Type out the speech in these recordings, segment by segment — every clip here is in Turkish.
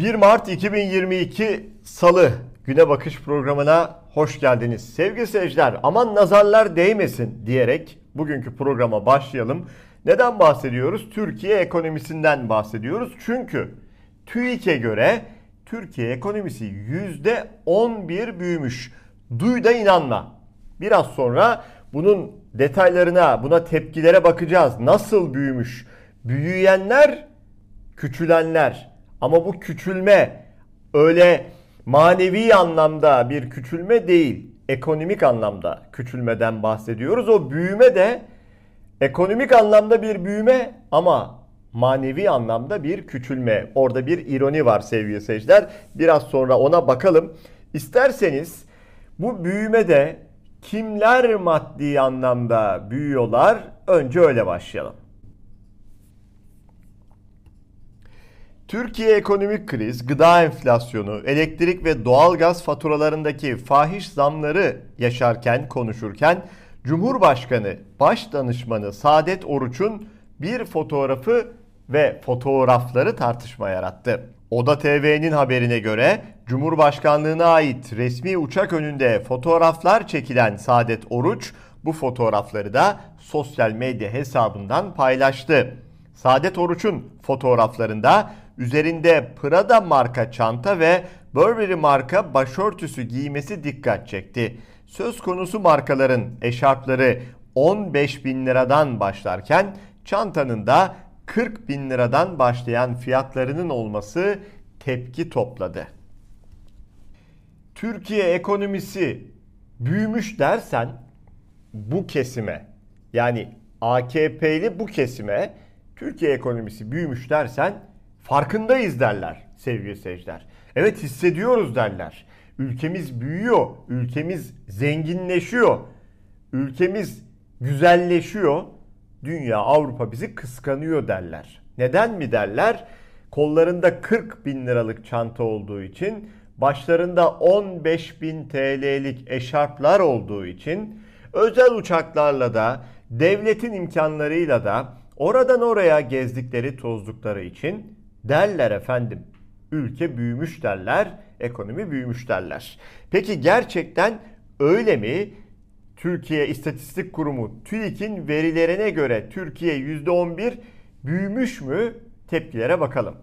1 Mart 2022 Salı Güne Bakış programına hoş geldiniz. Sevgili seyirciler aman nazarlar değmesin diyerek bugünkü programa başlayalım. Neden bahsediyoruz? Türkiye ekonomisinden bahsediyoruz. Çünkü TÜİK'e göre Türkiye ekonomisi %11 büyümüş. Duy da inanma. Biraz sonra bunun detaylarına, buna tepkilere bakacağız. Nasıl büyümüş? Büyüyenler, küçülenler. Ama bu küçülme öyle manevi anlamda bir küçülme değil. Ekonomik anlamda küçülmeden bahsediyoruz. O büyüme de ekonomik anlamda bir büyüme ama manevi anlamda bir küçülme. Orada bir ironi var sevgili seyirciler. Biraz sonra ona bakalım. İsterseniz bu büyüme de kimler maddi anlamda büyüyorlar? Önce öyle başlayalım. Türkiye ekonomik kriz, gıda enflasyonu, elektrik ve doğalgaz faturalarındaki fahiş zamları yaşarken, konuşurken Cumhurbaşkanı Başdanışmanı Saadet Oruç'un bir fotoğrafı ve fotoğrafları tartışma yarattı. Oda TV'nin haberine göre Cumhurbaşkanlığına ait resmi uçak önünde fotoğraflar çekilen Saadet Oruç bu fotoğrafları da sosyal medya hesabından paylaştı. Saadet Oruç'un fotoğraflarında üzerinde Prada marka çanta ve Burberry marka başörtüsü giymesi dikkat çekti. Söz konusu markaların eşarpları 15 bin liradan başlarken çantanın da 40 bin liradan başlayan fiyatlarının olması tepki topladı. Türkiye ekonomisi büyümüş dersen bu kesime yani AKP'li bu kesime Türkiye ekonomisi büyümüş dersen farkındayız derler sevgili seyirciler. Evet hissediyoruz derler. Ülkemiz büyüyor, ülkemiz zenginleşiyor, ülkemiz güzelleşiyor. Dünya, Avrupa bizi kıskanıyor derler. Neden mi derler? Kollarında 40 bin liralık çanta olduğu için, başlarında 15 bin TL'lik eşarplar olduğu için, özel uçaklarla da, devletin imkanlarıyla da oradan oraya gezdikleri tozdukları için derler efendim. Ülke büyümüş derler, ekonomi büyümüş derler. Peki gerçekten öyle mi? Türkiye İstatistik Kurumu TÜİK'in verilerine göre Türkiye %11 büyümüş mü? Tepkilere bakalım.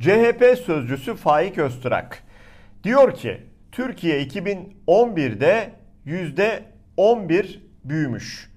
CHP sözcüsü Faik Öztürk diyor ki Türkiye 2011'de %11 büyümüş.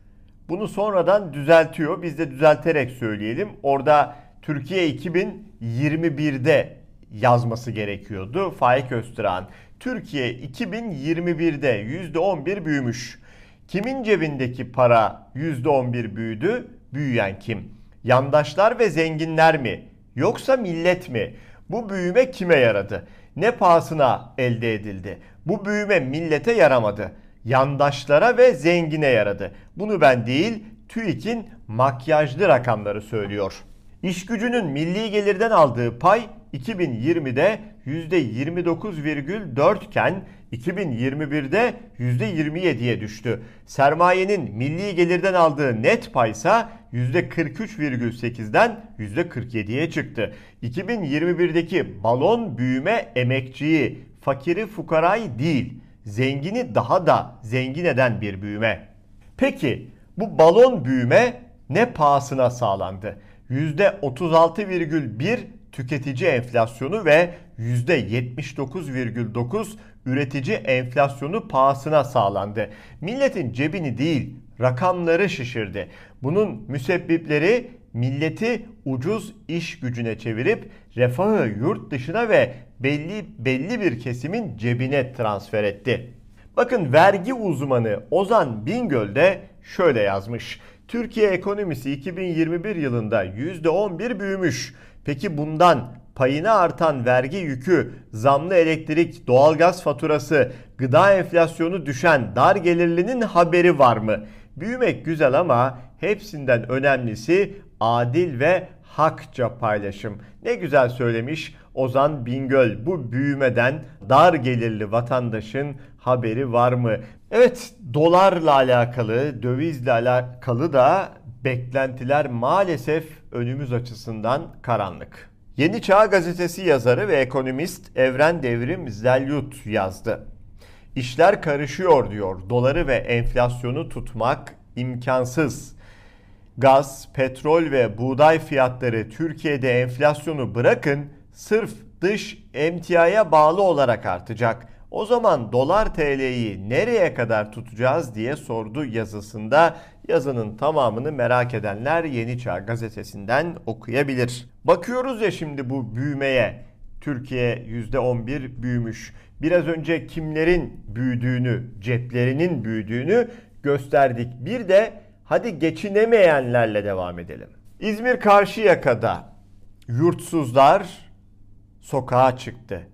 Bunu sonradan düzeltiyor. Biz de düzelterek söyleyelim. Orada Türkiye 2021'de yazması gerekiyordu. Faik Öztürk'ün Türkiye 2021'de %11 büyümüş. Kimin cebindeki para %11 büyüdü? Büyüyen kim? Yandaşlar ve zenginler mi? Yoksa millet mi? Bu büyüme kime yaradı? Ne pahasına elde edildi? Bu büyüme millete yaramadı. Yandaşlara ve zengine yaradı. Bunu ben değil, TÜİK'in makyajlı rakamları söylüyor. İş gücünün milli gelirden aldığı pay 2020'de %29,4 iken 2021'de %27'ye düştü. Sermayenin milli gelirden aldığı net paysa %43,8'den %47'ye çıktı. 2021'deki balon büyüme emekçiyi, fakiri fukarayı değil, zengini daha da zengin eden bir büyüme. Peki bu balon büyüme ne pahasına sağlandı? %36,1 tüketici enflasyonu ve %79,9 üretici enflasyonu pahasına sağlandı. Milletin cebini değil rakamları şişirdi. Bunun müsebbipleri milleti ucuz iş gücüne çevirip refahı yurt dışına ve belli belli bir kesimin cebine transfer etti. Bakın vergi uzmanı Ozan Bingöl de şöyle yazmış. Türkiye ekonomisi 2021 yılında %11 büyümüş. Peki bundan payına artan vergi yükü, zamlı elektrik, doğalgaz faturası, gıda enflasyonu düşen dar gelirlinin haberi var mı? Büyümek güzel ama hepsinden önemlisi adil ve hakça paylaşım. Ne güzel söylemiş Ozan Bingöl. Bu büyümeden dar gelirli vatandaşın haberi var mı? Evet dolarla alakalı, dövizle alakalı da beklentiler maalesef önümüz açısından karanlık. Yeni Çağ Gazetesi yazarı ve ekonomist Evren Devrim Zelyut yazdı. İşler karışıyor diyor. Doları ve enflasyonu tutmak imkansız. Gaz, petrol ve buğday fiyatları Türkiye'de enflasyonu bırakın sırf dış emtiaya bağlı olarak artacak. O zaman dolar TL'yi nereye kadar tutacağız diye sordu yazısında. Yazının tamamını merak edenler Yeni Çağ gazetesinden okuyabilir. Bakıyoruz ya şimdi bu büyümeye. Türkiye %11 büyümüş. Biraz önce kimlerin büyüdüğünü, ceplerinin büyüdüğünü gösterdik. Bir de hadi geçinemeyenlerle devam edelim. İzmir Karşıyaka'da yurtsuzlar sokağa çıktı.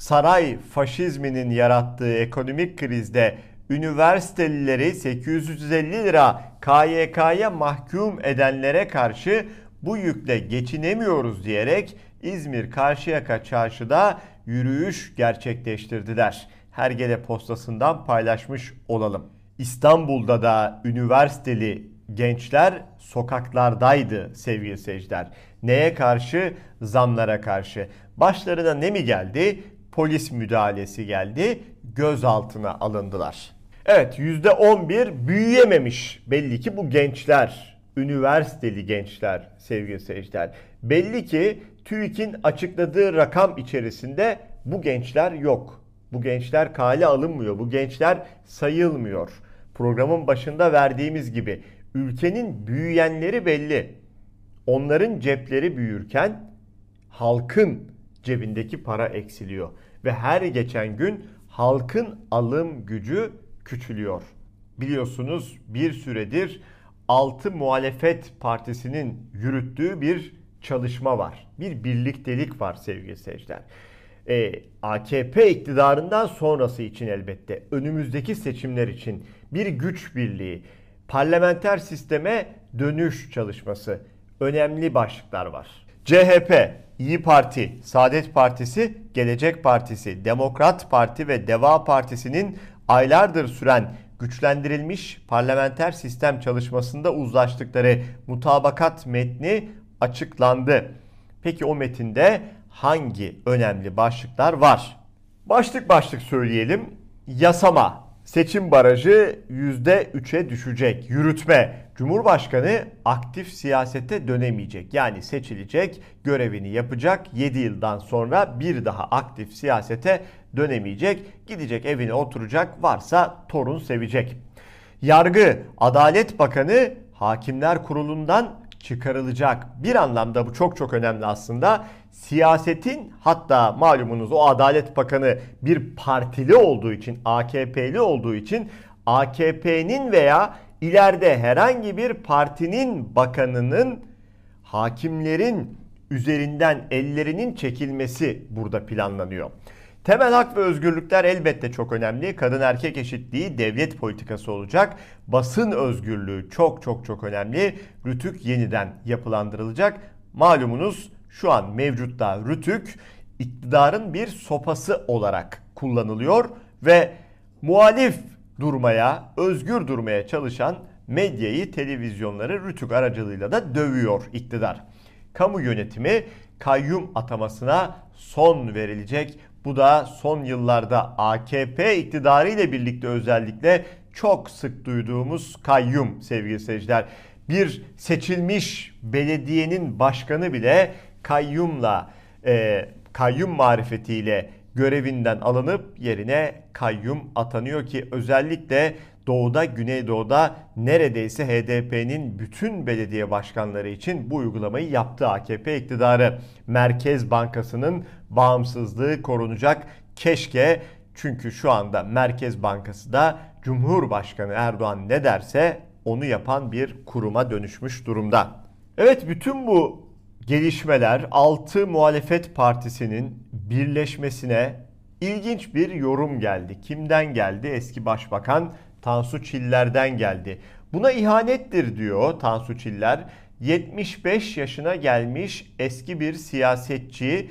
Saray faşizminin yarattığı ekonomik krizde üniversitelileri 850 lira KYK'ya mahkum edenlere karşı bu yükle geçinemiyoruz diyerek İzmir Karşıyaka Çarşı'da yürüyüş gerçekleştirdiler. Hergele postasından paylaşmış olalım. İstanbul'da da üniversiteli gençler sokaklardaydı sevgili seyirciler. Neye karşı? Zamlara karşı. Başlarına ne mi geldi? Polis müdahalesi geldi. Gözaltına alındılar. Evet %11 büyüyememiş belli ki bu gençler. Üniversiteli gençler sevgili seyirciler. Belli ki TÜİK'in açıkladığı rakam içerisinde bu gençler yok. Bu gençler kale alınmıyor. Bu gençler sayılmıyor. Programın başında verdiğimiz gibi ülkenin büyüyenleri belli. Onların cepleri büyürken halkın cebindeki para eksiliyor ve her geçen gün halkın alım gücü küçülüyor. Biliyorsunuz bir süredir 6 muhalefet partisinin yürüttüğü bir çalışma var. Bir birliktelik var sevgili seyirciler. Ee, AKP iktidarından sonrası için elbette önümüzdeki seçimler için bir güç birliği, parlamenter sisteme dönüş çalışması önemli başlıklar var. CHP, İyi Parti, Saadet Partisi, Gelecek Partisi, Demokrat Parti ve Deva Partisi'nin aylardır süren güçlendirilmiş parlamenter sistem çalışmasında uzlaştıkları mutabakat metni açıklandı. Peki o metinde hangi önemli başlıklar var? Başlık başlık söyleyelim. Yasama, seçim barajı %3'e düşecek. Yürütme, Cumhurbaşkanı aktif siyasete dönemeyecek. Yani seçilecek, görevini yapacak. 7 yıldan sonra bir daha aktif siyasete dönemeyecek. Gidecek evine oturacak, varsa torun sevecek. Yargı, Adalet Bakanı Hakimler Kurulu'ndan çıkarılacak. Bir anlamda bu çok çok önemli aslında. Siyasetin hatta malumunuz o Adalet Bakanı bir partili olduğu için, AKP'li olduğu için AKP'nin veya ileride herhangi bir partinin bakanının hakimlerin üzerinden ellerinin çekilmesi burada planlanıyor. Temel hak ve özgürlükler elbette çok önemli. Kadın erkek eşitliği devlet politikası olacak. Basın özgürlüğü çok çok çok önemli. Rütük yeniden yapılandırılacak. Malumunuz şu an mevcutta Rütük iktidarın bir sopası olarak kullanılıyor ve muhalif durmaya, özgür durmaya çalışan medyayı, televizyonları Rütük aracılığıyla da dövüyor iktidar. Kamu yönetimi kayyum atamasına son verilecek. Bu da son yıllarda AKP iktidarı ile birlikte özellikle çok sık duyduğumuz kayyum sevgili seyirciler. Bir seçilmiş belediyenin başkanı bile kayyumla, e, kayyum marifetiyle görevinden alınıp yerine kayyum atanıyor ki özellikle Doğu'da, Güneydoğu'da neredeyse HDP'nin bütün belediye başkanları için bu uygulamayı yaptı AKP iktidarı. Merkez Bankası'nın bağımsızlığı korunacak. Keşke çünkü şu anda Merkez Bankası da Cumhurbaşkanı Erdoğan ne derse onu yapan bir kuruma dönüşmüş durumda. Evet bütün bu gelişmeler 6 muhalefet partisinin birleşmesine ilginç bir yorum geldi. Kimden geldi? Eski Başbakan Tansu Çiller'den geldi. Buna ihanettir diyor Tansu Çiller. 75 yaşına gelmiş eski bir siyasetçi,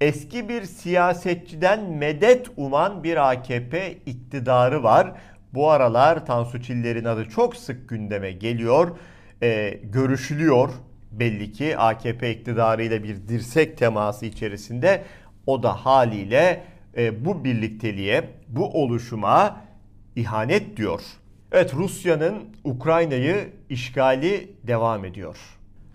eski bir siyasetçiden medet uman bir AKP iktidarı var. Bu aralar Tansu Çiller'in adı çok sık gündeme geliyor, e, görüşülüyor. belli ki AKP iktidarıyla bir dirsek teması içerisinde o da haliyle e, bu birlikteliğe, bu oluşuma ihanet diyor. Evet Rusya'nın Ukrayna'yı işgali devam ediyor.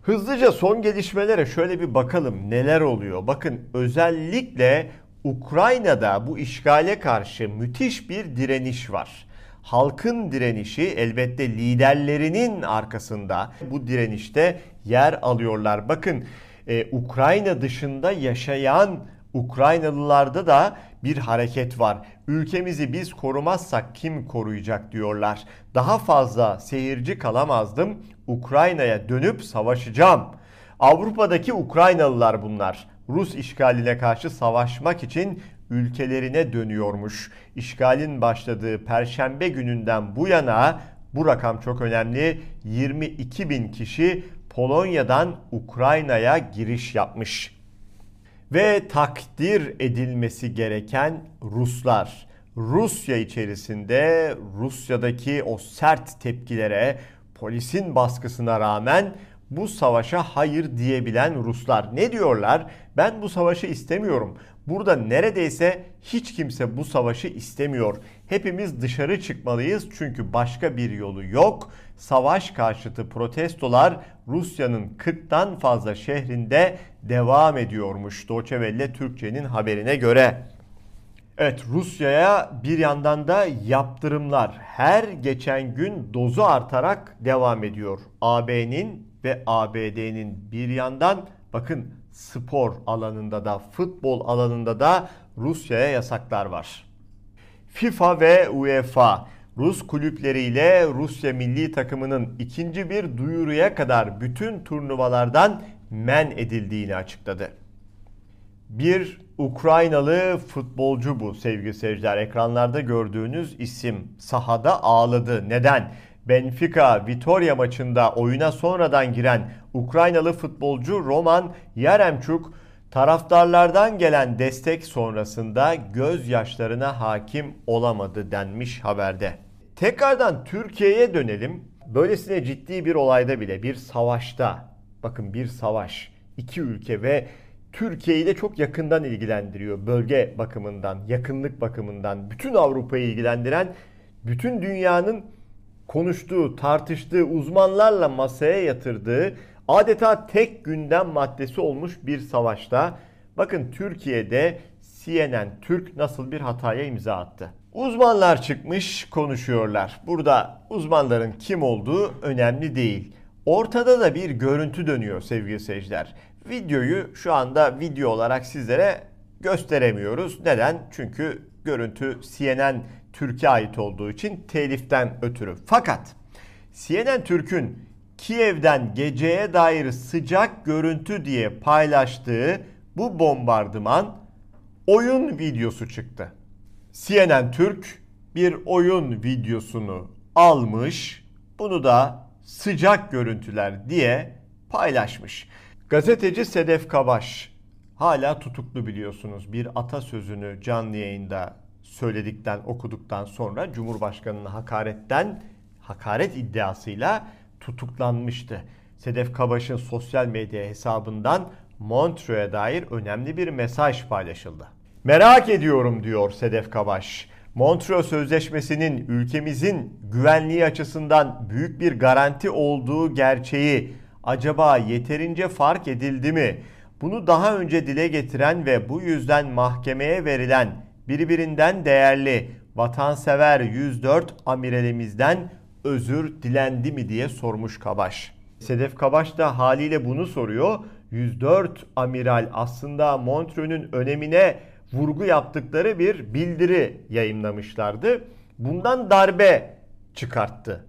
Hızlıca son gelişmelere şöyle bir bakalım neler oluyor. Bakın özellikle Ukrayna'da bu işgale karşı müthiş bir direniş var. Halkın direnişi elbette liderlerinin arkasında bu direnişte yer alıyorlar. Bakın e, Ukrayna dışında yaşayan Ukraynalılarda da bir hareket var. Ülkemizi biz korumazsak kim koruyacak diyorlar. Daha fazla seyirci kalamazdım. Ukrayna'ya dönüp savaşacağım. Avrupa'daki Ukraynalılar bunlar. Rus işgaline karşı savaşmak için ülkelerine dönüyormuş. İşgalin başladığı perşembe gününden bu yana bu rakam çok önemli. 22 bin kişi Polonya'dan Ukrayna'ya giriş yapmış. Ve takdir edilmesi gereken Ruslar. Rusya içerisinde Rusya'daki o sert tepkilere, polisin baskısına rağmen bu savaşa hayır diyebilen Ruslar. Ne diyorlar? Ben bu savaşı istemiyorum. Burada neredeyse hiç kimse bu savaşı istemiyor. Hepimiz dışarı çıkmalıyız çünkü başka bir yolu yok. Savaş karşıtı protestolar Rusya'nın 40'tan fazla şehrinde devam ediyormuş. Deutsche Welle Türkçe'nin haberine göre. Evet Rusya'ya bir yandan da yaptırımlar her geçen gün dozu artarak devam ediyor. AB'nin ve ABD'nin bir yandan bakın spor alanında da futbol alanında da Rusya'ya yasaklar var. FIFA ve UEFA Rus kulüpleriyle Rusya milli takımının ikinci bir duyuruya kadar bütün turnuvalardan men edildiğini açıkladı. Bir Ukraynalı futbolcu bu sevgili seyirciler. Ekranlarda gördüğünüz isim sahada ağladı. Neden? Benfica Vitoria maçında oyuna sonradan giren Ukraynalı futbolcu Roman Yaremchuk taraftarlardan gelen destek sonrasında gözyaşlarına hakim olamadı denmiş haberde. Tekrardan Türkiye'ye dönelim. Böylesine ciddi bir olayda bile bir savaşta bakın bir savaş iki ülke ve Türkiye'yi de çok yakından ilgilendiriyor. Bölge bakımından, yakınlık bakımından, bütün Avrupa'yı ilgilendiren, bütün dünyanın konuştuğu, tartıştığı, uzmanlarla masaya yatırdığı adeta tek gündem maddesi olmuş bir savaşta. Bakın Türkiye'de CNN Türk nasıl bir hataya imza attı. Uzmanlar çıkmış konuşuyorlar. Burada uzmanların kim olduğu önemli değil. Ortada da bir görüntü dönüyor sevgili seyirciler. Videoyu şu anda video olarak sizlere gösteremiyoruz. Neden? Çünkü görüntü CNN Türkiye ait olduğu için teliften ötürü. Fakat CNN Türk'ün Kiev'den geceye dair sıcak görüntü diye paylaştığı bu bombardıman oyun videosu çıktı. CNN Türk bir oyun videosunu almış, bunu da sıcak görüntüler diye paylaşmış. Gazeteci Sedef Kabaş hala tutuklu biliyorsunuz. Bir atasözünü canlı yayında söyledikten, okuduktan sonra Cumhurbaşkanı'na hakaretten, hakaret iddiasıyla tutuklanmıştı. Sedef Kabaş'ın sosyal medya hesabından Montreux'e dair önemli bir mesaj paylaşıldı. Merak ediyorum diyor Sedef Kabaş. Montreux Sözleşmesi'nin ülkemizin güvenliği açısından büyük bir garanti olduğu gerçeği acaba yeterince fark edildi mi? Bunu daha önce dile getiren ve bu yüzden mahkemeye verilen birbirinden değerli vatansever 104 amiralimizden özür dilendi mi diye sormuş Kabaş. Sedef Kabaş da haliyle bunu soruyor. 104 amiral aslında Montreux'ün önemine vurgu yaptıkları bir bildiri yayınlamışlardı. Bundan darbe çıkarttı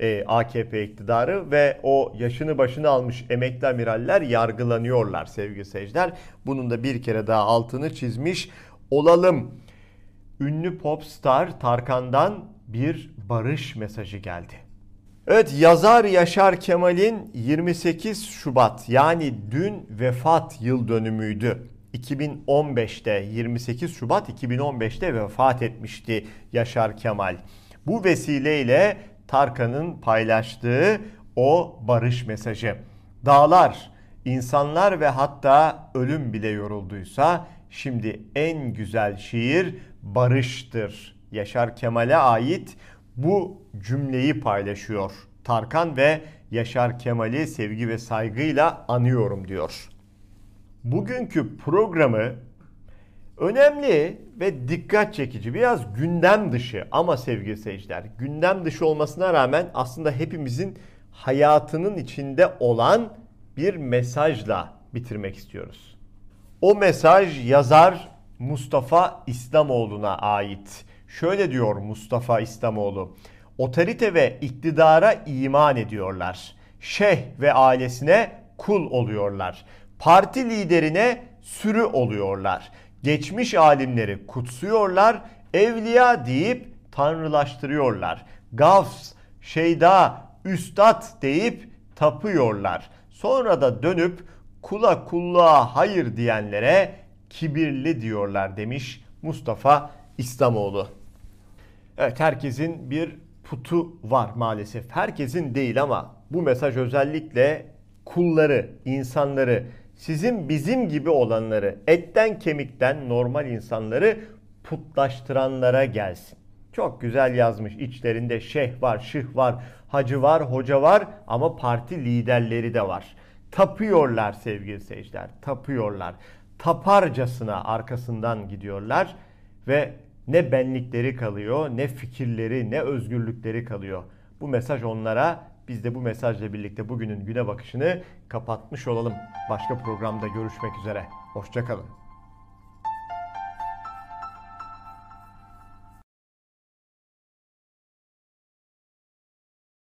e, AKP iktidarı ve o yaşını başını almış emekli amiraller yargılanıyorlar sevgili seyirciler. Bunun da bir kere daha altını çizmiş olalım. Ünlü popstar Tarkan'dan bir barış mesajı geldi. Evet yazar Yaşar Kemal'in 28 Şubat yani dün vefat yıl dönümüydü. 2015'te 28 Şubat 2015'te vefat etmişti Yaşar Kemal. Bu vesileyle Tarkan'ın paylaştığı o barış mesajı. Dağlar, insanlar ve hatta ölüm bile yorulduysa şimdi en güzel şiir barıştır. Yaşar Kemal'e ait bu cümleyi paylaşıyor. Tarkan ve Yaşar Kemal'i sevgi ve saygıyla anıyorum diyor. Bugünkü programı önemli ve dikkat çekici, biraz gündem dışı ama sevgili seyirciler, gündem dışı olmasına rağmen aslında hepimizin hayatının içinde olan bir mesajla bitirmek istiyoruz. O mesaj yazar Mustafa İslamoğlu'na ait. Şöyle diyor Mustafa İslamoğlu. Otorite ve iktidara iman ediyorlar. Şeyh ve ailesine kul oluyorlar. Parti liderine sürü oluyorlar. Geçmiş alimleri kutsuyorlar. Evliya deyip tanrılaştırıyorlar. Gavs, şeyda, üstad deyip tapıyorlar. Sonra da dönüp kula kulluğa hayır diyenlere kibirli diyorlar demiş Mustafa İslamoğlu. Evet herkesin bir putu var maalesef. Herkesin değil ama bu mesaj özellikle kulları, insanları, sizin bizim gibi olanları, etten kemikten normal insanları putlaştıranlara gelsin. Çok güzel yazmış. İçlerinde şeyh var, şıh var, hacı var, hoca var ama parti liderleri de var. Tapıyorlar sevgili seyirciler, tapıyorlar. Taparcasına arkasından gidiyorlar ve ne benlikleri kalıyor, ne fikirleri, ne özgürlükleri kalıyor. Bu mesaj onlara, biz de bu mesajla birlikte bugünün güne bakışını kapatmış olalım. Başka programda görüşmek üzere. Hoşçakalın.